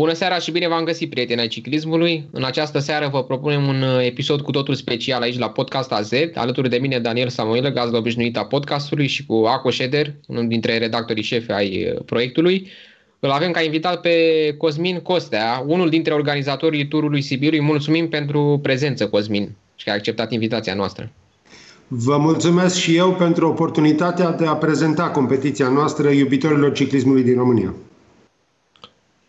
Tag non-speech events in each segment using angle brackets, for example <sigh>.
Bună seara și bine v-am găsit, prieteni ai ciclismului. În această seară vă propunem un uh, episod cu totul special aici la Podcast AZ. Alături de mine Daniel Samuel, gazda obișnuită a podcastului și cu Aco Ședer, unul dintre redactorii șefi ai uh, proiectului. Îl avem ca invitat pe Cosmin Costea, unul dintre organizatorii turului Sibiului. Mulțumim pentru prezență, Cosmin, și că ai acceptat invitația noastră. Vă mulțumesc și eu pentru oportunitatea de a prezenta competiția noastră iubitorilor ciclismului din România.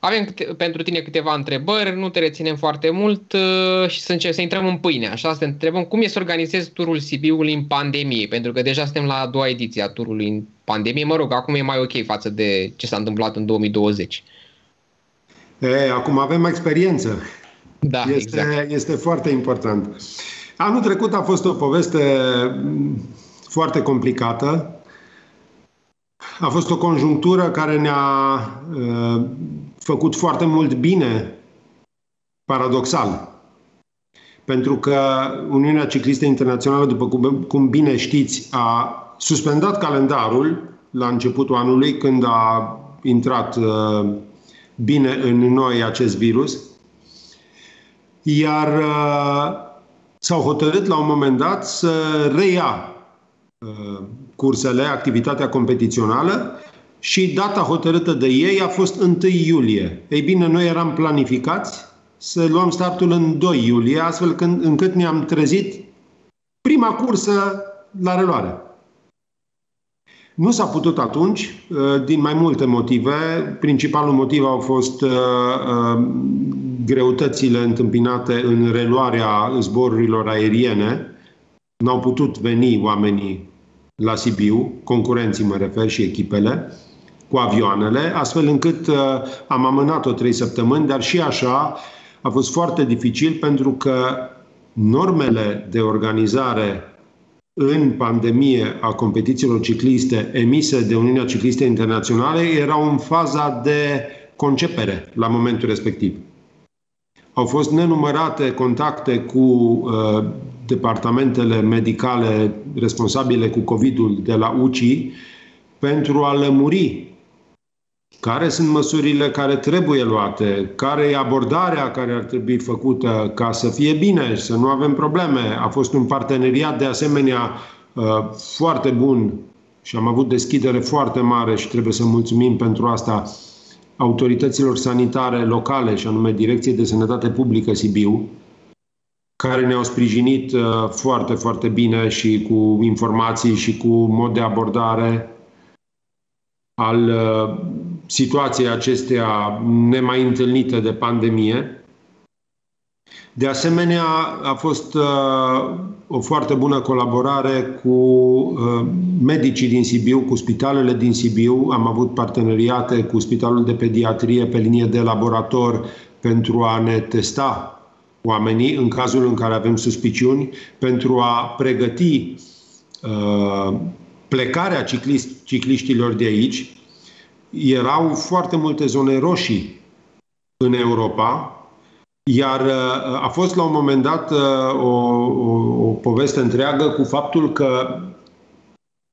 Avem câte, pentru tine câteva întrebări, nu te reținem foarte mult uh, și să încerc să intrăm în pâine. Așa să te întrebăm cum e să organizezi turul Sibiului în pandemie, pentru că deja suntem la a doua ediție a turului în pandemie. Mă rog, acum e mai ok față de ce s-a întâmplat în 2020. E, acum avem experiență. Da, este, exact. este foarte important. Anul trecut a fost o poveste foarte complicată. A fost o conjunctură care ne-a uh, făcut foarte mult bine, paradoxal. Pentru că Uniunea Ciclistă Internațională, după cum, cum bine știți, a suspendat calendarul la începutul anului, când a intrat uh, bine în noi acest virus, iar uh, s-au hotărât la un moment dat să reia uh, cursele, activitatea competițională și data hotărâtă de ei a fost 1 iulie. Ei bine, noi eram planificați să luăm startul în 2 iulie, astfel când, încât ne-am trezit prima cursă la reluare. Nu s-a putut atunci, uh, din mai multe motive. Principalul motiv au fost uh, uh, greutățile întâmpinate în reluarea zborurilor aeriene. N-au putut veni oamenii la Sibiu, concurenții mă refer și echipele cu avioanele, astfel încât uh, am amânat-o trei săptămâni, dar și așa a fost foarte dificil pentru că normele de organizare în pandemie a competițiilor cicliste emise de Uniunea Ciclistă Internaționale erau în faza de concepere la momentul respectiv. Au fost nenumărate contacte cu uh, departamentele medicale responsabile cu COVID-ul de la UCI pentru a lămuri care sunt măsurile care trebuie luate, care e abordarea care ar trebui făcută ca să fie bine și să nu avem probleme. A fost un parteneriat de asemenea uh, foarte bun și am avut deschidere foarte mare și trebuie să mulțumim pentru asta autorităților sanitare locale, și anume Direcției de Sănătate Publică Sibiu, care ne-au sprijinit uh, foarte, foarte bine și cu informații și cu mod de abordare al uh, situației acesteia nemai întâlnite de pandemie. De asemenea, a fost uh, o foarte bună colaborare cu uh, medicii din Sibiu, cu spitalele din Sibiu. Am avut parteneriate cu Spitalul de Pediatrie pe linie de laborator pentru a ne testa oamenii în cazul în care avem suspiciuni, pentru a pregăti uh, plecarea ciclist, cicliștilor de aici, erau foarte multe zone roșii în Europa, iar uh, a fost la un moment dat uh, o, o, o poveste întreagă cu faptul că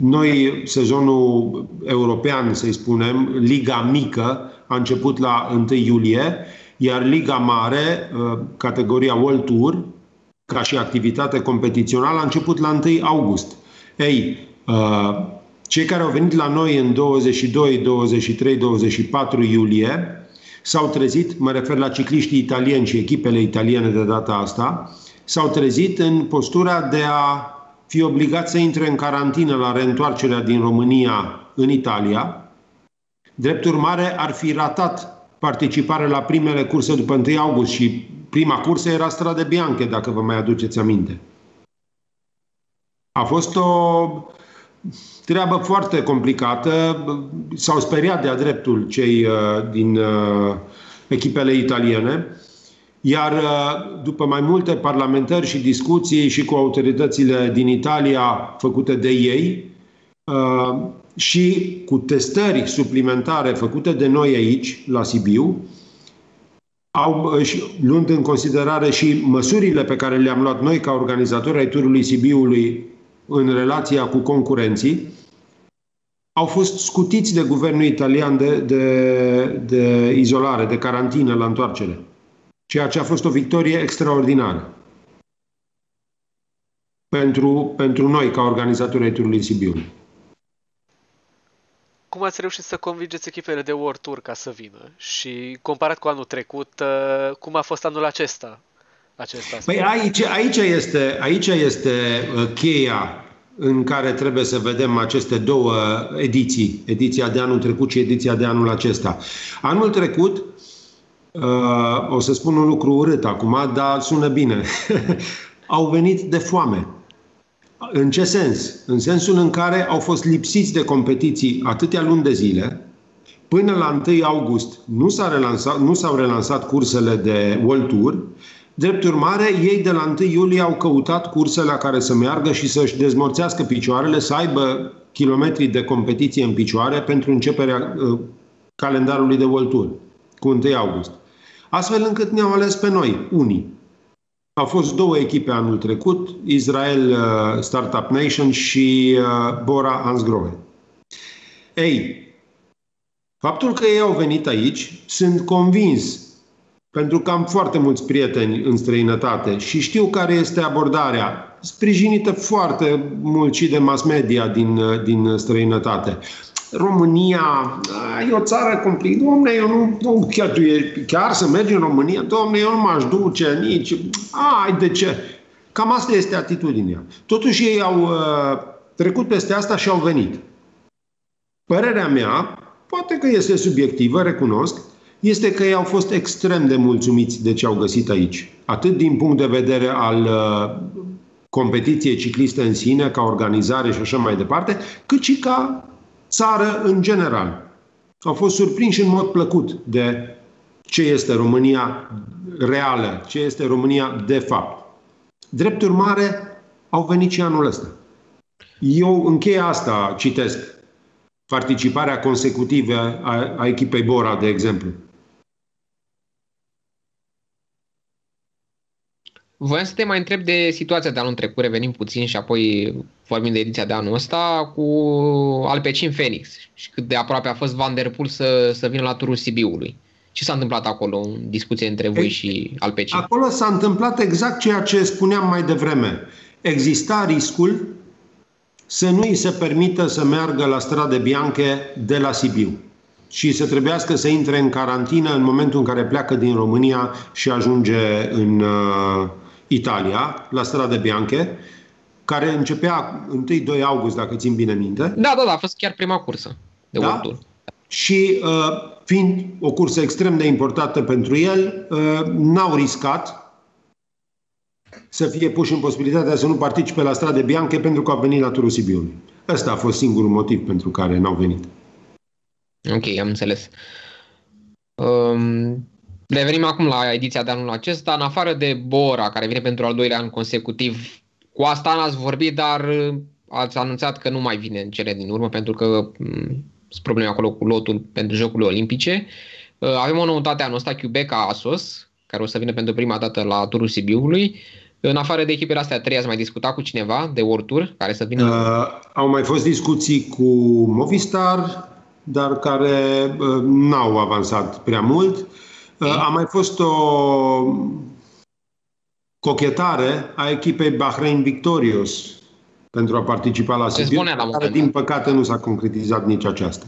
noi, sezonul european, să-i spunem, Liga Mică, a început la 1 iulie, iar Liga Mare, uh, categoria World Tour, ca și activitate competițională, a început la 1 august. Ei, cei care au venit la noi în 22, 23, 24 iulie s-au trezit, mă refer la cicliștii italieni și echipele italiene de data asta, s-au trezit în postura de a fi obligați să intre în carantină la reîntoarcerea din România în Italia. Drept urmare, ar fi ratat participarea la primele curse după 1 august și prima cursă era Strade Bianche, dacă vă mai aduceți aminte. A fost o treabă foarte complicată. S-au speriat de-a dreptul cei uh, din uh, echipele italiene. Iar uh, după mai multe parlamentări și discuții și cu autoritățile din Italia făcute de ei și cu testări suplimentare făcute de noi aici, la Sibiu, au, luând în considerare și măsurile pe care le-am luat noi ca organizatori ai turului Sibiului în relația cu concurenții, au fost scutiți de guvernul italian de, de, de izolare, de carantină la întoarcere. Ceea ce a fost o victorie extraordinară pentru, pentru noi, ca organizatori ai turului Sibiu. Cum ați reușit să convingeți echipele de World Tour ca să vină? Și comparat cu anul trecut, uh, cum a fost anul acesta? Acesta păi aici, aici, este, aici este uh, cheia în care trebuie să vedem aceste două ediții, ediția de anul trecut și ediția de anul acesta. Anul trecut, uh, o să spun un lucru urât acum, dar sună bine, <laughs> au venit de foame. În ce sens? În sensul în care au fost lipsiți de competiții atâtea luni de zile, până la 1 august nu, s-a relansat, nu s-au relansat cursele de World Tour, Drept urmare, ei de la 1 iulie au căutat cursele la care să meargă și să-și dezmorțească picioarele, să aibă kilometri de competiție în picioare pentru începerea uh, calendarului de World Tour, cu 1 august. Astfel încât ne-au ales pe noi, unii. Au fost două echipe anul trecut, Israel uh, Startup Nation și uh, Bora Hansgrohe. Ei, faptul că ei au venit aici, sunt convins pentru că am foarte mulți prieteni în străinătate și știu care este abordarea, sprijinită foarte mult și de mass media din, din străinătate. România e o țară complicată. Domne, eu nu, nu chiar, chiar să mergi în România? Domne, eu nu m-aș duce nici... Ai, de ce? Cam asta este atitudinea. Totuși ei au uh, trecut peste asta și au venit. Părerea mea, poate că este subiectivă, recunosc, este că ei au fost extrem de mulțumiți de ce au găsit aici. Atât din punct de vedere al uh, competiției cicliste în sine, ca organizare și așa mai departe, cât și ca țară în general. Au fost surprinși în mod plăcut de ce este România reală, ce este România de fapt. Drept urmare, au venit și anul ăsta. Eu închei asta, citesc, participarea consecutivă a, a echipei Bora, de exemplu. Voiam să te mai întreb de situația de anul trecut, revenim puțin și apoi vorbim de ediția de anul ăsta cu Alpecin Phoenix și cât de aproape a fost Van Der Poel să, să vină la turul Sibiului. Ce s-a întâmplat acolo în discuție între voi Ei, și Alpecin? Acolo s-a întâmplat exact ceea ce spuneam mai devreme. Exista riscul să nu îi se permită să meargă la strade bianche de la Sibiu și să trebuiască să intre în carantină în momentul în care pleacă din România și ajunge în, uh, Italia, la Strade Bianche, care începea 1-2 august, dacă țin bine minte. Da, da, da, a fost chiar prima cursă de da? World Și uh, fiind o cursă extrem de importantă pentru el, uh, n-au riscat să fie puși în posibilitatea să nu participe la Strade Bianche pentru că au venit la Turul Sibiului. Ăsta a fost singurul motiv pentru care n-au venit. Ok, am înțeles. Um, Revenim acum la ediția de anul acesta. În afară de Bora, care vine pentru al doilea an consecutiv, cu asta n-ați vorbit, dar uh, ați anunțat că nu mai vine în cele din urmă, pentru că mm, sunt probleme acolo cu lotul pentru Jocurile Olimpice. Uh, avem o noutate anul ăsta, Quebeca Asos, care o să vină pentru prima dată la turul Sibiului. În afară de echipele astea trei, ați mai discutat cu cineva de World Tour care să vină? Uh, au mai fost discuții cu Movistar, dar care uh, n-au avansat prea mult. Uh, Uh, a mai fost o cochetare a echipei Bahrain Victorious pentru a participa la Sibiu, care din păcate nu s-a concretizat nici aceasta.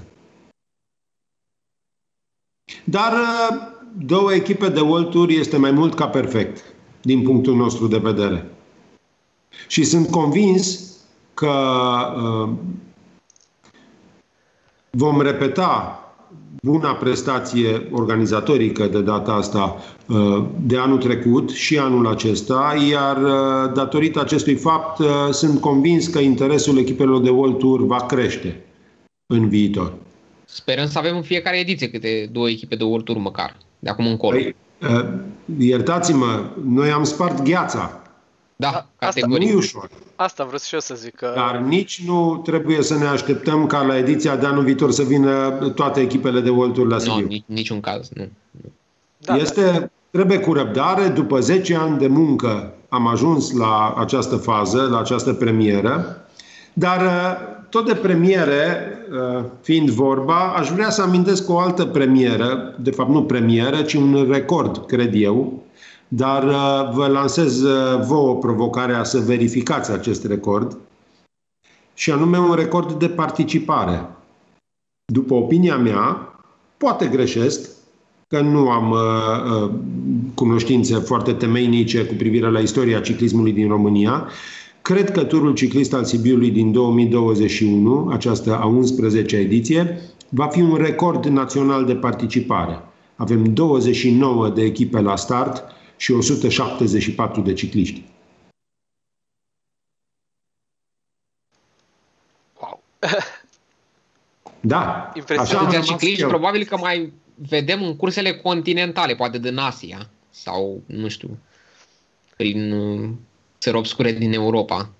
Dar uh, două echipe de World Tour este mai mult ca perfect, din punctul nostru de vedere. Și sunt convins că uh, vom repeta buna prestație organizatorică de data asta uh, de anul trecut și anul acesta, iar uh, datorită acestui fapt uh, sunt convins că interesul echipelor de World Tour va crește în viitor. Sperăm să avem în fiecare ediție câte două echipe de World Tour măcar, de acum încolo. Păi, iertați-mă, noi am spart gheața da, asta nu e ușor. Asta vreau și eu să zic. Că... Dar nici nu trebuie să ne așteptăm ca la ediția de anul viitor să vină toate echipele de World Tour la Sibiu. Nu, niciun caz, nu. Da, este, da. trebuie cu răbdare, după 10 ani de muncă am ajuns la această fază, la această premieră, dar uh, tot de premiere, uh, fiind vorba, aș vrea să amintesc o altă premieră, de fapt nu premieră, ci un record, cred eu, dar uh, vă lansez vouă provocarea să verificați acest record, și anume un record de participare. După opinia mea, poate greșesc, că nu am uh, uh, cunoștințe foarte temeinice cu privire la istoria ciclismului din România. Cred că turul ciclist al Sibiului din 2021, această a 11 ediție, va fi un record național de participare. Avem 29 de echipe la start și 174 de cicliști. Wow! Da, Impresionant. Așa cicliști, probabil că mai vedem în cursele continentale, poate din Asia sau, nu știu, prin uh, țări obscure din Europa.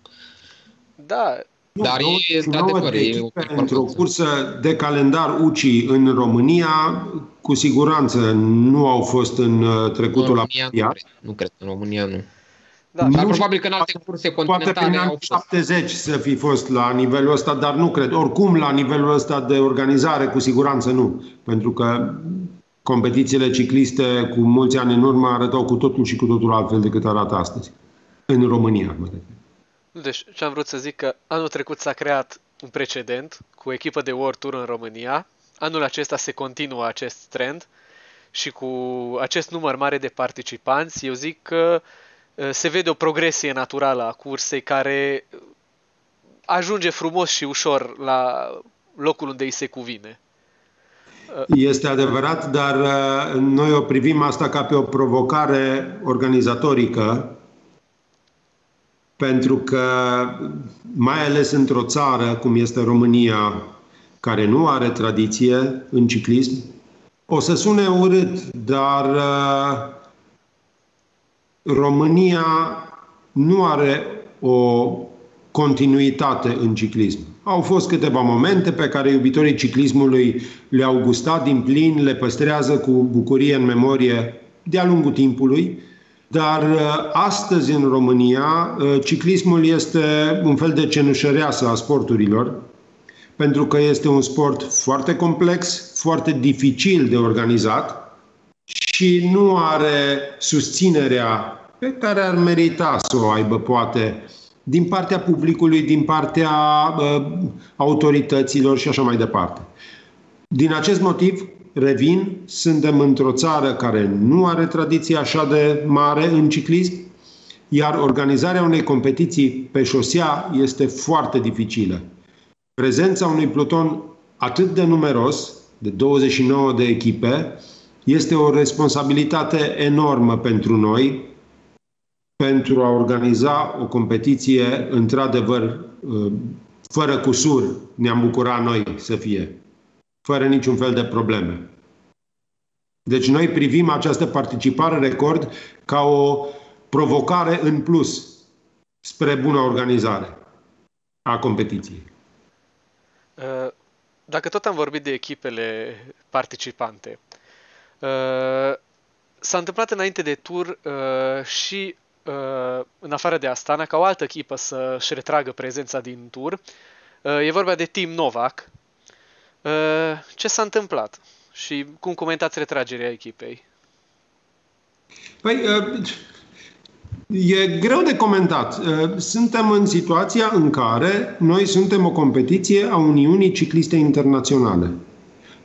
Da. Dar e, într-adevăr, e o Într-o cursă de calendar UCI în România, cu siguranță nu au fost în uh, trecutul în România, la nu cred, nu cred, în România nu. Da, dar nu probabil că în alte curse continentale Poate prin au 70 să fi fost la nivelul ăsta, dar nu cred. Oricum, la nivelul ăsta de organizare, cu siguranță nu. Pentru că competițiile cicliste cu mulți ani în urmă arătau cu totul și cu totul altfel decât arată astăzi. În România, mă refer. Deci, ce am vrut să zic că anul trecut s-a creat un precedent cu o echipă de World Tour în România. Anul acesta se continuă acest trend și cu acest număr mare de participanți, eu zic că Eh, se vede o progresie naturală a cursei care ajunge frumos și ușor la locul unde îi se cuvine. Este adevărat, dar eh, noi o privim asta ca pe o provocare organizatorică, pentru că, mai ales într-o țară cum este România, care nu are tradiție în ciclism, o să sune urât, dar uh, România nu are o continuitate în ciclism. Au fost câteva momente pe care iubitorii ciclismului le-au gustat din plin, le păstrează cu bucurie în memorie de-a lungul timpului, dar uh, astăzi în România uh, ciclismul este un fel de cenușăreasă a sporturilor, pentru că este un sport foarte complex, foarte dificil de organizat, și nu are susținerea pe care ar merita să o aibă, poate, din partea publicului, din partea uh, autorităților și așa mai departe. Din acest motiv, revin, suntem într-o țară care nu are tradiție așa de mare în ciclism, iar organizarea unei competiții pe șosea este foarte dificilă. Prezența unui pluton atât de numeros, de 29 de echipe, este o responsabilitate enormă pentru noi pentru a organiza o competiție într-adevăr uh, fără cusur, ne-am bucurat noi să fie, fără niciun fel de probleme. Deci noi privim această participare record ca o provocare în plus spre bună organizare a competiției. Uh, dacă tot am vorbit de echipele participante, Uh, s-a întâmplat înainte de tur uh, și uh, în afară de Astana ca o altă echipă să-și retragă prezența din tur. Uh, e vorba de Team Novak. Uh, ce s-a întâmplat și cum comentați retragerea echipei? Păi, uh, e greu de comentat. Uh, suntem în situația în care noi suntem o competiție a Uniunii Cicliste Internaționale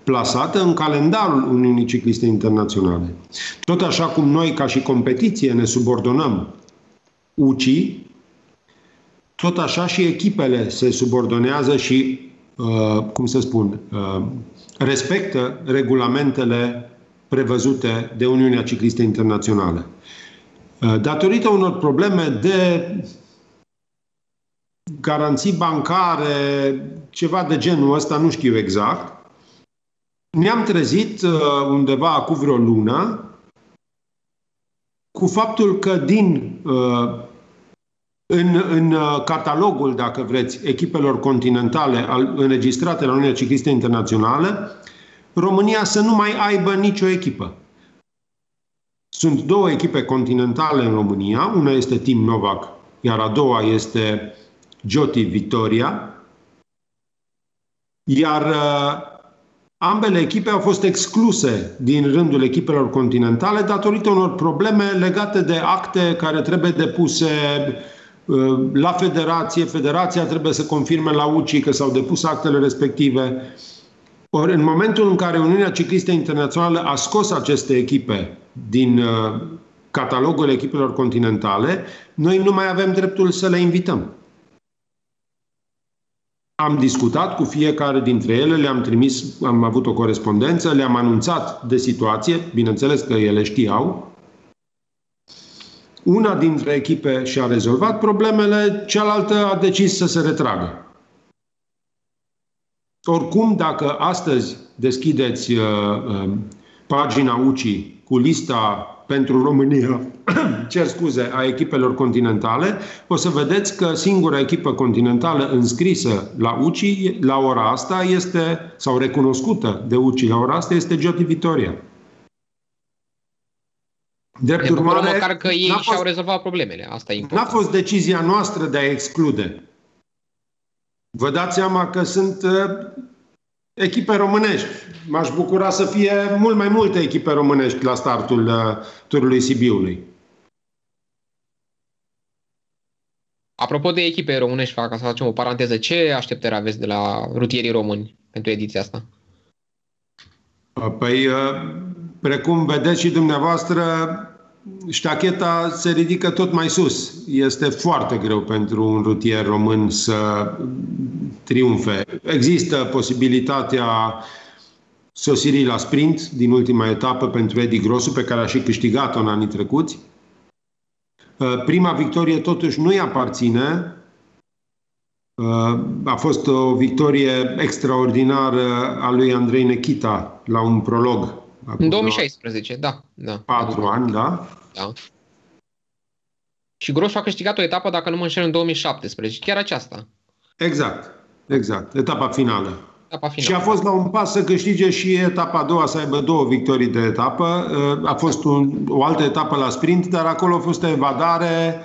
plasată în calendarul Uniunii Cicliste Internaționale. Tot așa cum noi, ca și competiție, ne subordonăm UCI, tot așa și echipele se subordonează și, uh, cum să spun, uh, respectă regulamentele prevăzute de Uniunea Ciclistă Internațională. Uh, datorită unor probleme de garanții bancare, ceva de genul ăsta, nu știu exact, ne-am trezit uh, undeva acum vreo lună cu faptul că din uh, în, în uh, catalogul, dacă vreți, echipelor continentale al, înregistrate la Uniunea Ciclistă Internațională, România să nu mai aibă nicio echipă. Sunt două echipe continentale în România, una este Team Novak, iar a doua este Joti Victoria, Iar uh, ambele echipe au fost excluse din rândul echipelor continentale datorită unor probleme legate de acte care trebuie depuse uh, la federație. Federația trebuie să confirme la UCI că s-au depus actele respective. Ori în momentul în care Uniunea Ciclistă Internațională a scos aceste echipe din uh, catalogul echipelor continentale, noi nu mai avem dreptul să le invităm. Am discutat cu fiecare dintre ele, le-am trimis, am avut o corespondență, le-am anunțat de situație, bineînțeles că ele știau. Una dintre echipe și-a rezolvat problemele, cealaltă a decis să se retragă. Oricum, dacă astăzi deschideți uh, uh, pagina UCI cu lista pentru România, <coughs> cer scuze, a echipelor continentale, o să vedeți că singura echipă continentală înscrisă la UCI la ora asta este, sau recunoscută de UCI la ora asta, este Gioti Vitoria. Drept urmare, măcar că ei și-au rezolvat problemele. Asta e important. N-a fost decizia noastră de a exclude. Vă dați seama că sunt uh, echipe românești. M-aș bucura să fie mult mai multe echipe românești la startul uh, turului Sibiului. Apropo de echipe românești, fac ca să facem o paranteză, ce așteptări aveți de la rutierii români pentru ediția asta? Uh, păi, uh, precum vedeți și dumneavoastră, ștacheta se ridică tot mai sus. Este foarte greu pentru un rutier român să triumfe. Există posibilitatea sosirii la sprint din ultima etapă pentru Edi Grosu, pe care a și câștigat-o în anii trecuți. Uh, prima victorie totuși nu-i aparține. Uh, a fost o victorie extraordinară a lui Andrei Nechita la un prolog în 2016, da. da. Patru ani, da? Da. Și Groșu a câștigat o etapă, dacă nu mă înșel, în 2017. Chiar aceasta. Exact. Exact. Etapa finală. Etapa finală. Și a fost la un pas să câștige și etapa a doua, să aibă două victorii de etapă. A fost un, o altă etapă la sprint, dar acolo a fost o evadare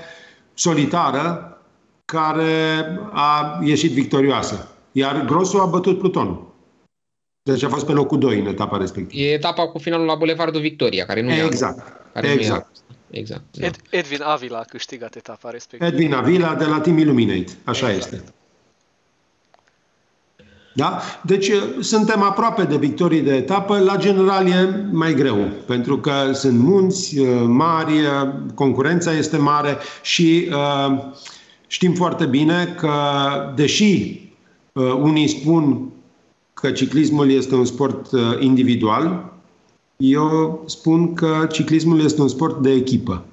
solitară care a ieșit victorioasă. Iar Grosu a bătut Plutonul. Deci a fost pe locul 2 în etapa respectivă. E etapa cu finalul la Bulevardul Victoria, care nu exact. e care exact. Nu e exact. Da. Ed, Edwin Avila a câștigat etapa respectivă. Edwin Avila de la Team Illuminate. Așa exact. este. Da? Deci uh, suntem aproape de victorii de etapă. La general e mai greu, pentru că sunt munți uh, mari, uh, concurența este mare și uh, știm foarte bine că, deși uh, unii spun că ciclismul este un sport uh, individual, eu spun că ciclismul este un sport de echipă.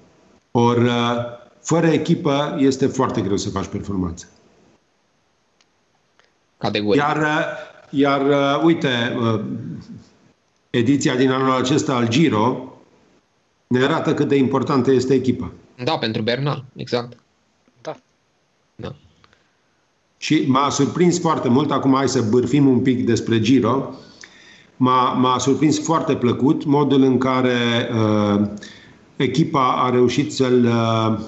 Ori, uh, fără echipă, este foarte greu să faci performanță. Categorie. Iar, uh, iar uite, ediția din anul acesta al Giro ne arată cât de importantă este echipa. Da, pentru Bernal, exact. Da. da. Și m-a surprins foarte mult, acum hai să bârfim un pic despre Giro, m-a, m-a surprins foarte plăcut modul în care uh, echipa a reușit să-l uh,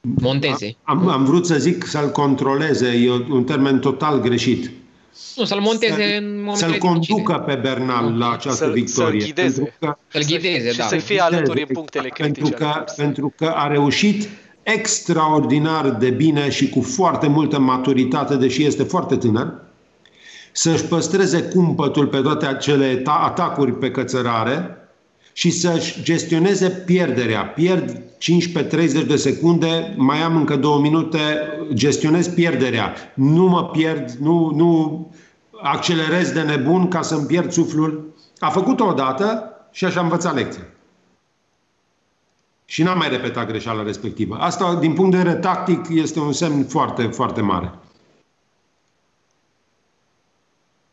monteze. Am, am vrut să zic să-l controleze, e un termen total greșit. Nu, să-l monteze să, în momentul Să-l conducă pe Bernal la această să victorie. Să-l ghideze. Pentru că, să-l ghideze, și da. să fie alături în punctele critice. Pentru că, pentru că a reușit extraordinar de bine și cu foarte multă maturitate, deși este foarte tânăr, să-și păstreze cumpătul pe toate acele atacuri pe cățărare și să-și gestioneze pierderea. Pierd 15-30 de secunde, mai am încă două minute, gestionez pierderea. Nu mă pierd, nu, nu accelerez de nebun ca să-mi pierd suflul. A făcut-o odată și așa a învățat lecția și n-am mai repetat greșeala respectivă. Asta, din punct de vedere tactic, este un semn foarte, foarte mare.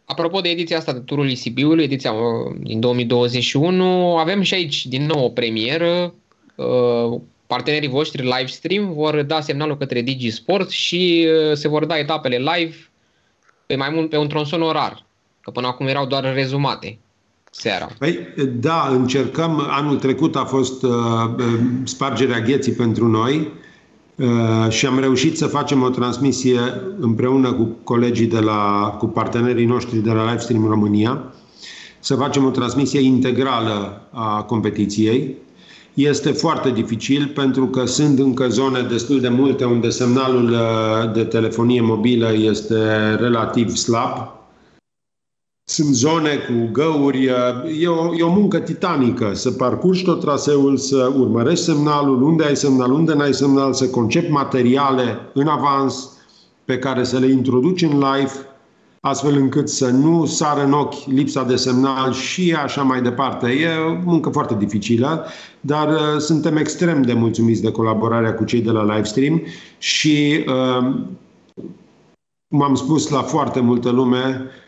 Apropo de ediția asta de Turul Sibiului, ediția uh, din 2021, avem și aici din nou o premieră. Uh, partenerii voștri livestream vor da semnalul către Digi Sport și uh, se vor da etapele live pe mai mult pe un tronson orar, că până acum erau doar rezumate seara. Păi, da, încercăm. Anul trecut a fost uh, uh, spargerea gheții pentru noi Uh, și am reușit să facem o transmisie împreună cu colegii de la, cu partenerii noștri de la Livestream România, să facem o transmisie integrală a competiției. Este foarte dificil pentru că sunt încă zone destul de multe unde semnalul uh, de telefonie mobilă este relativ slab, sunt zone cu găuri, e o, e o muncă titanică să parcurgi tot traseul, să urmărești semnalul, unde ai semnal, unde n-ai semnal, să concepi materiale în avans pe care să le introduci în live, astfel încât să nu sară în ochi lipsa de semnal și așa mai departe. E o muncă foarte dificilă, dar uh, suntem extrem de mulțumiți de colaborarea cu cei de la Livestream și, uh, cum am spus la foarte multă lume, Ehm,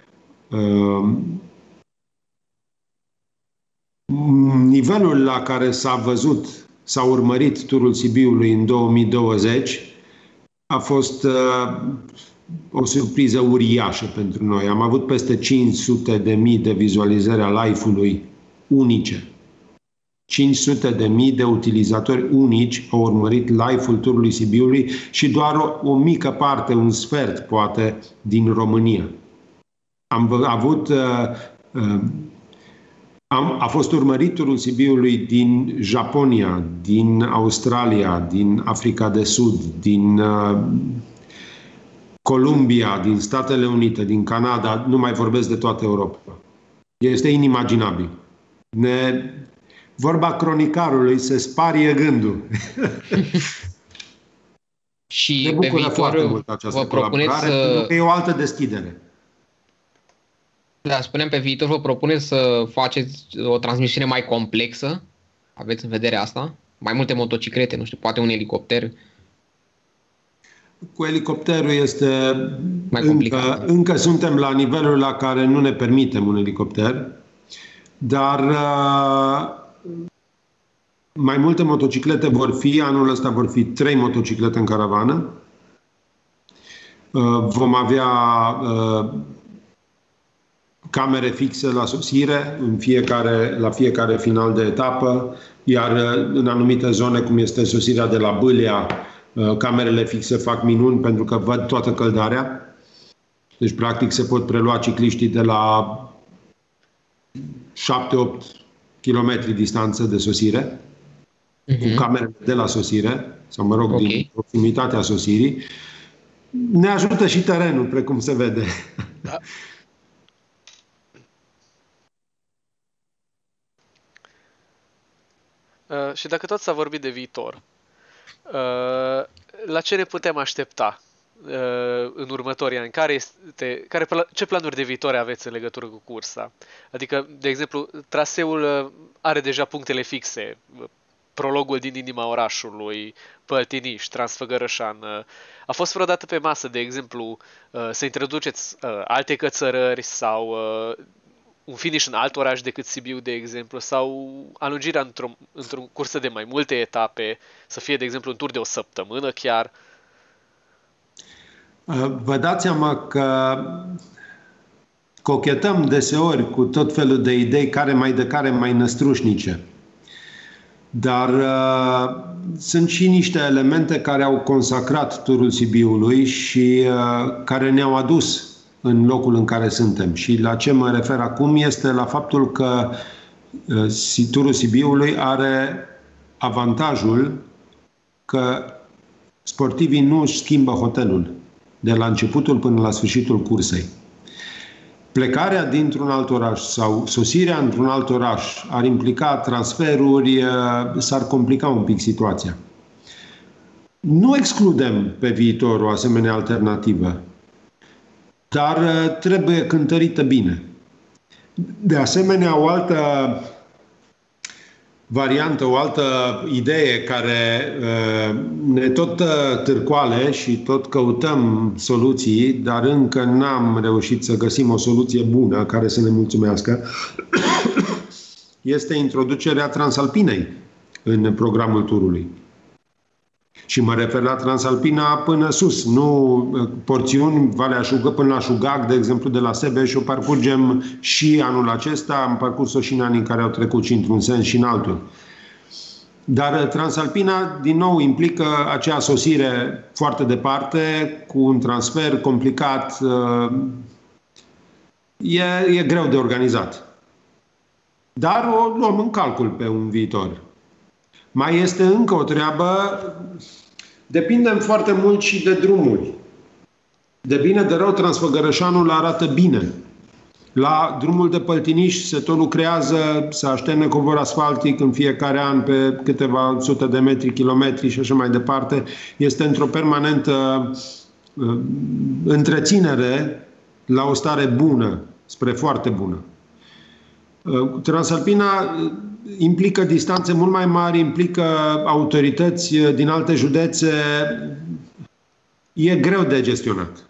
nivelul la care s-a văzut, s-a urmărit turul Sibiului în 2020 a fost uh, o surpriză uriașă pentru noi. Am avut peste 500 de mii de vizualizări a live-ului unice. 500 de mii de utilizatori unici au urmărit live-ul turului Sibiului și doar o, o mică parte, un sfert, poate, din România. Am avut uh, uh, am, a fost urmărit turul Sibiului din Japonia, din Australia, din Africa de Sud, din uh, Columbia, din Statele Unite, din Canada, nu mai vorbesc de toată Europa. Este inimaginabil. Ne, vorba cronicarului se sparie gândul. <laughs> Și ne bucură pe viitor foarte mult această vă colaborare, să... e o altă deschidere. Da, spunem pe viitor vă propuneți să faceți o transmisiune mai complexă? Aveți în vedere asta? Mai multe motociclete, nu știu, poate un elicopter? Cu elicopterul este mai încă, încă suntem la nivelul la care nu ne permitem un elicopter, dar uh, mai multe motociclete vor fi, anul ăsta vor fi trei motociclete în caravană. Uh, vom avea uh, camere fixe la sosire în fiecare, la fiecare final de etapă, iar uh, în anumite zone, cum este sosirea de la Bâlea, uh, camerele fixe fac minuni pentru că văd toată căldarea. Deci, practic, se pot prelua cicliștii de la 7-8 km distanță de sosire, uh-huh. cu camerele de la sosire, sau mă rog, okay. din proximitatea sosirii. Ne ajută și terenul, precum se vede. Da. <laughs> Uh, și dacă tot s-a vorbit de viitor, uh, la ce ne putem aștepta uh, în următorii ani? Care este, care, ce planuri de viitor aveți în legătură cu cursa? Adică, de exemplu, traseul uh, are deja punctele fixe, prologul din inima orașului, Păltiniș, Transfăgărășan. Uh, a fost vreodată pe masă, de exemplu, uh, să introduceți alte cățărări sau un finish în alt oraș decât Sibiu, de exemplu, sau alungirea într-o, într-o cursă de mai multe etape, să fie, de exemplu, un tur de o săptămână chiar? Uh, vă dați seama că cochetăm deseori cu tot felul de idei care mai de care mai năstrușnice. Dar uh, sunt și niște elemente care au consacrat turul Sibiului și uh, care ne-au adus în locul în care suntem. Și la ce mă refer acum este la faptul că uh, turul Sibiului are avantajul că sportivii nu își schimbă hotelul de la începutul până la sfârșitul cursei. Plecarea dintr-un alt oraș sau sosirea într-un alt oraș ar implica transferuri, uh, s-ar complica un pic situația. Nu excludem pe viitor o asemenea alternativă dar uh, trebuie cântărită bine. De asemenea, o altă variantă, o altă idee care uh, ne tot uh, târcoale și tot căutăm soluții, dar încă n-am reușit să găsim o soluție bună care să ne mulțumească, <coughs> este introducerea Transalpinei în programul turului. Și mă refer la Transalpina până sus, nu porțiuni, Valea Șugă până la Șugag, de exemplu, de la Sebeș, o parcurgem și anul acesta, am parcurs-o și în anii în care au trecut și într-un sens și în altul. Dar Transalpina, din nou, implică acea sosire foarte departe, cu un transfer complicat. E, e greu de organizat. Dar o luăm în calcul pe un viitor. Mai este încă o treabă. Depindem foarte mult și de drumuri. De bine, de rău, Transfăgărășanul arată bine. La drumul de Păltiniș se tot lucrează, se așterne covor asfaltic în fiecare an pe câteva sute de metri, kilometri și așa mai departe. Este într-o permanentă uh, întreținere la o stare bună, spre foarte bună. Uh, Transalpina uh, implică distanțe mult mai mari, implică autorități uh, din alte județe. E greu de gestionat.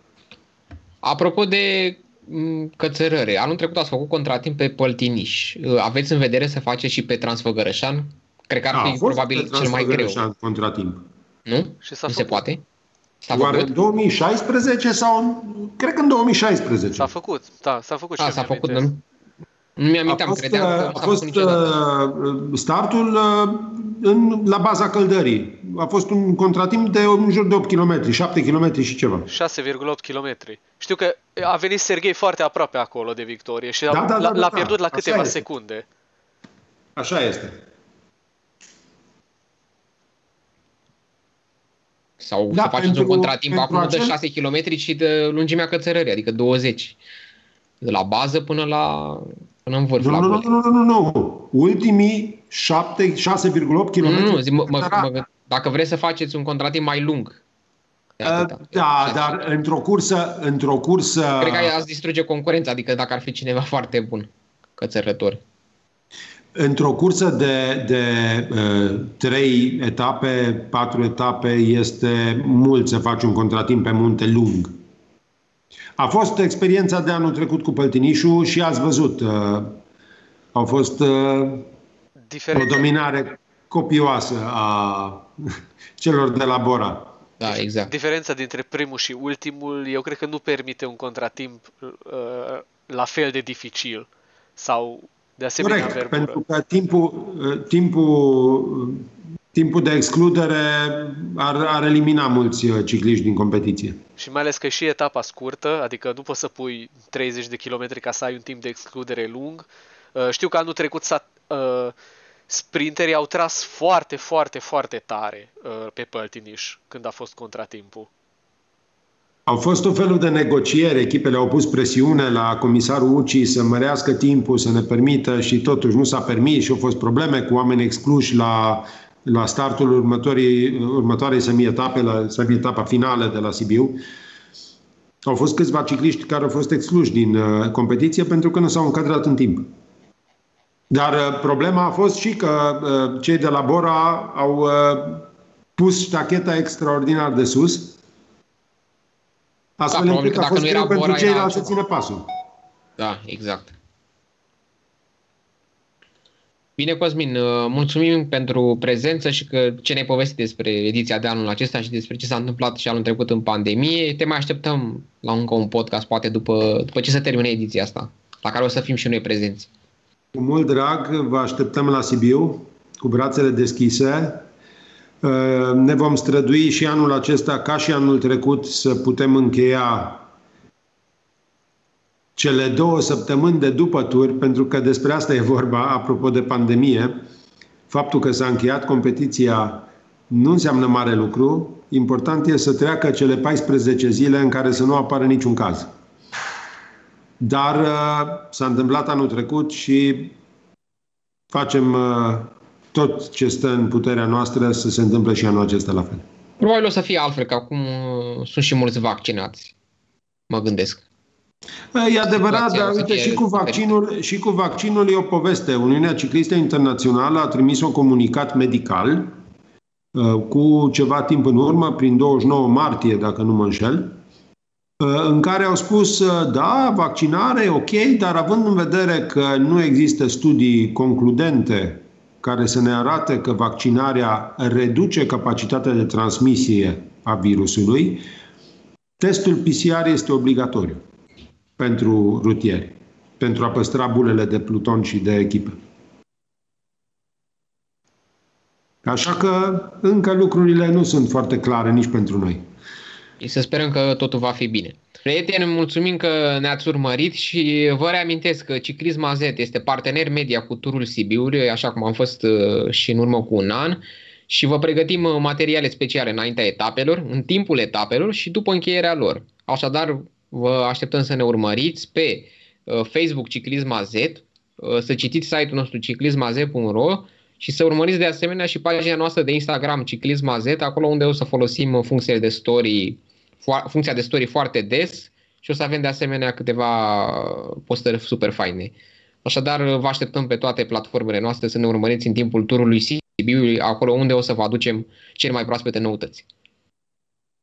Apropo de mm, cățărăre, anul trecut ați făcut contratimp pe Păltiniș. Aveți în vedere să faceți și pe Transfăgărășan? Cred că ar fi probabil cel mai greu. contratimp. Nu? Și s-a nu făcut. se poate? S-a Oare făcut? în 2016 sau... Cred că în 2016. S-a făcut, da, s-a făcut A, și s-a făcut, nu? Nu mi-aminteam, a credeam că a fost uh, startul uh, în, la baza căldării. A fost un contratimp de în jur de 8 km, 7 km și ceva. 6,8 km. Știu că a venit Serghei foarte aproape acolo de victorie și da, da, da, l-a da, pierdut la câteva Așa secunde. Este. Așa este. Sau da, să faceți pentru, un contratimp acum acel... de 6 km și de lungimea cățărării, adică 20. De la bază până la Până în vârf, nu, la nu, nu, nu, nu, nu. Ultimii 7, 6,8 km. Nu, nu, zi, mă, mă, mă, dacă vreți să faceți un contratimp mai lung. Uh, da, dar într-o cursă, într-o cursă... Cred că ați distruge concurența, adică dacă ar fi cineva foarte bun cățărător. Într-o cursă de, de uh, trei etape, patru etape, este mult să faci un contratimp pe munte lung. A fost experiența de anul trecut cu Păltinișu și ați văzut, uh, au fost uh, o dominare copioasă a <laughs> celor de la Bora. Da, exact. Diferența dintre primul și ultimul, eu cred că nu permite un contratimp uh, la fel de dificil sau de asemenea Corect, verbură. pentru că timpul, uh, timpul, timpul de excludere ar, ar elimina mulți uh, cicliști din competiție. Și mai ales că și etapa scurtă, adică nu poți să pui 30 de kilometri ca să ai un timp de excludere lung. Uh, știu că anul trecut s-a, uh, sprinterii au tras foarte, foarte, foarte tare uh, pe Păltiniș când a fost contratimpul. Au fost o felul de negociere, echipele au pus presiune la comisarul UCI să mărească timpul, să ne permită și totuși nu s-a permis și au fost probleme cu oameni excluși la la startul următorii, următoarei semi-etape, la semi-etapa finală de la Sibiu. Au fost câțiva cicliști care au fost excluși din uh, competiție pentru că nu s-au încadrat în timp. Dar uh, problema a fost și că uh, cei de la Bora au uh, pus ștacheta extraordinar de sus, astfel da, încât a fost greu pentru ceilalți să țină pasul. Da, exact. Bine, Cosmin, uh, mulțumim pentru prezență și că ce ne-ai povestit despre ediția de anul acesta și despre ce s-a întâmplat și anul trecut în pandemie. Te mai așteptăm la încă un podcast, poate după, după ce se termine ediția asta, la care o să fim și noi prezenți. Cu mult drag, vă așteptăm la Sibiu, cu brațele deschise. Uh, ne vom strădui și anul acesta, ca și anul trecut, să putem încheia cele două săptămâni de după tur, pentru că despre asta e vorba, apropo de pandemie, faptul că s-a încheiat competiția nu înseamnă mare lucru. Important e să treacă cele 14 zile în care să nu apară niciun caz. Dar uh, s-a întâmplat anul trecut și facem uh, tot ce stă în puterea noastră să se întâmple și anul acesta la fel. Probabil o să fie altfel, că acum uh, sunt și mulți vaccinați. Mă gândesc. E adevărat, dar uite, și cu, vaccinul, și cu vaccinul e o poveste. Uniunea Ciclistă Internațională a trimis un comunicat medical uh, cu ceva timp în urmă, prin 29 martie, dacă nu mă înșel, uh, în care au spus, uh, da, vaccinare, ok, dar având în vedere că nu există studii concludente care să ne arate că vaccinarea reduce capacitatea de transmisie a virusului, testul PCR este obligatoriu pentru rutieri, pentru a păstra bulele de pluton și de echipă. Așa că încă lucrurile nu sunt foarte clare nici pentru noi. Să sperăm că totul va fi bine. Prieteni, mulțumim că ne-ați urmărit și vă reamintesc că Ciclism AZ este partener media cu Turul Sibiului, așa cum am fost uh, și în urmă cu un an și vă pregătim uh, materiale speciale înaintea etapelor, în timpul etapelor și după încheierea lor. Așadar, vă așteptăm să ne urmăriți pe uh, Facebook Ciclism AZ, să citiți site-ul nostru ciclismaz.ro și să urmăriți de asemenea și pagina noastră de Instagram Ciclism AZ, acolo unde o să folosim funcția de story funcția de story foarte des și o să avem de asemenea câteva postări super faine. Așadar, vă așteptăm pe toate platformele noastre să ne urmăriți în timpul turului Sibiului, acolo unde o să vă aducem cele mai proaspete noutăți.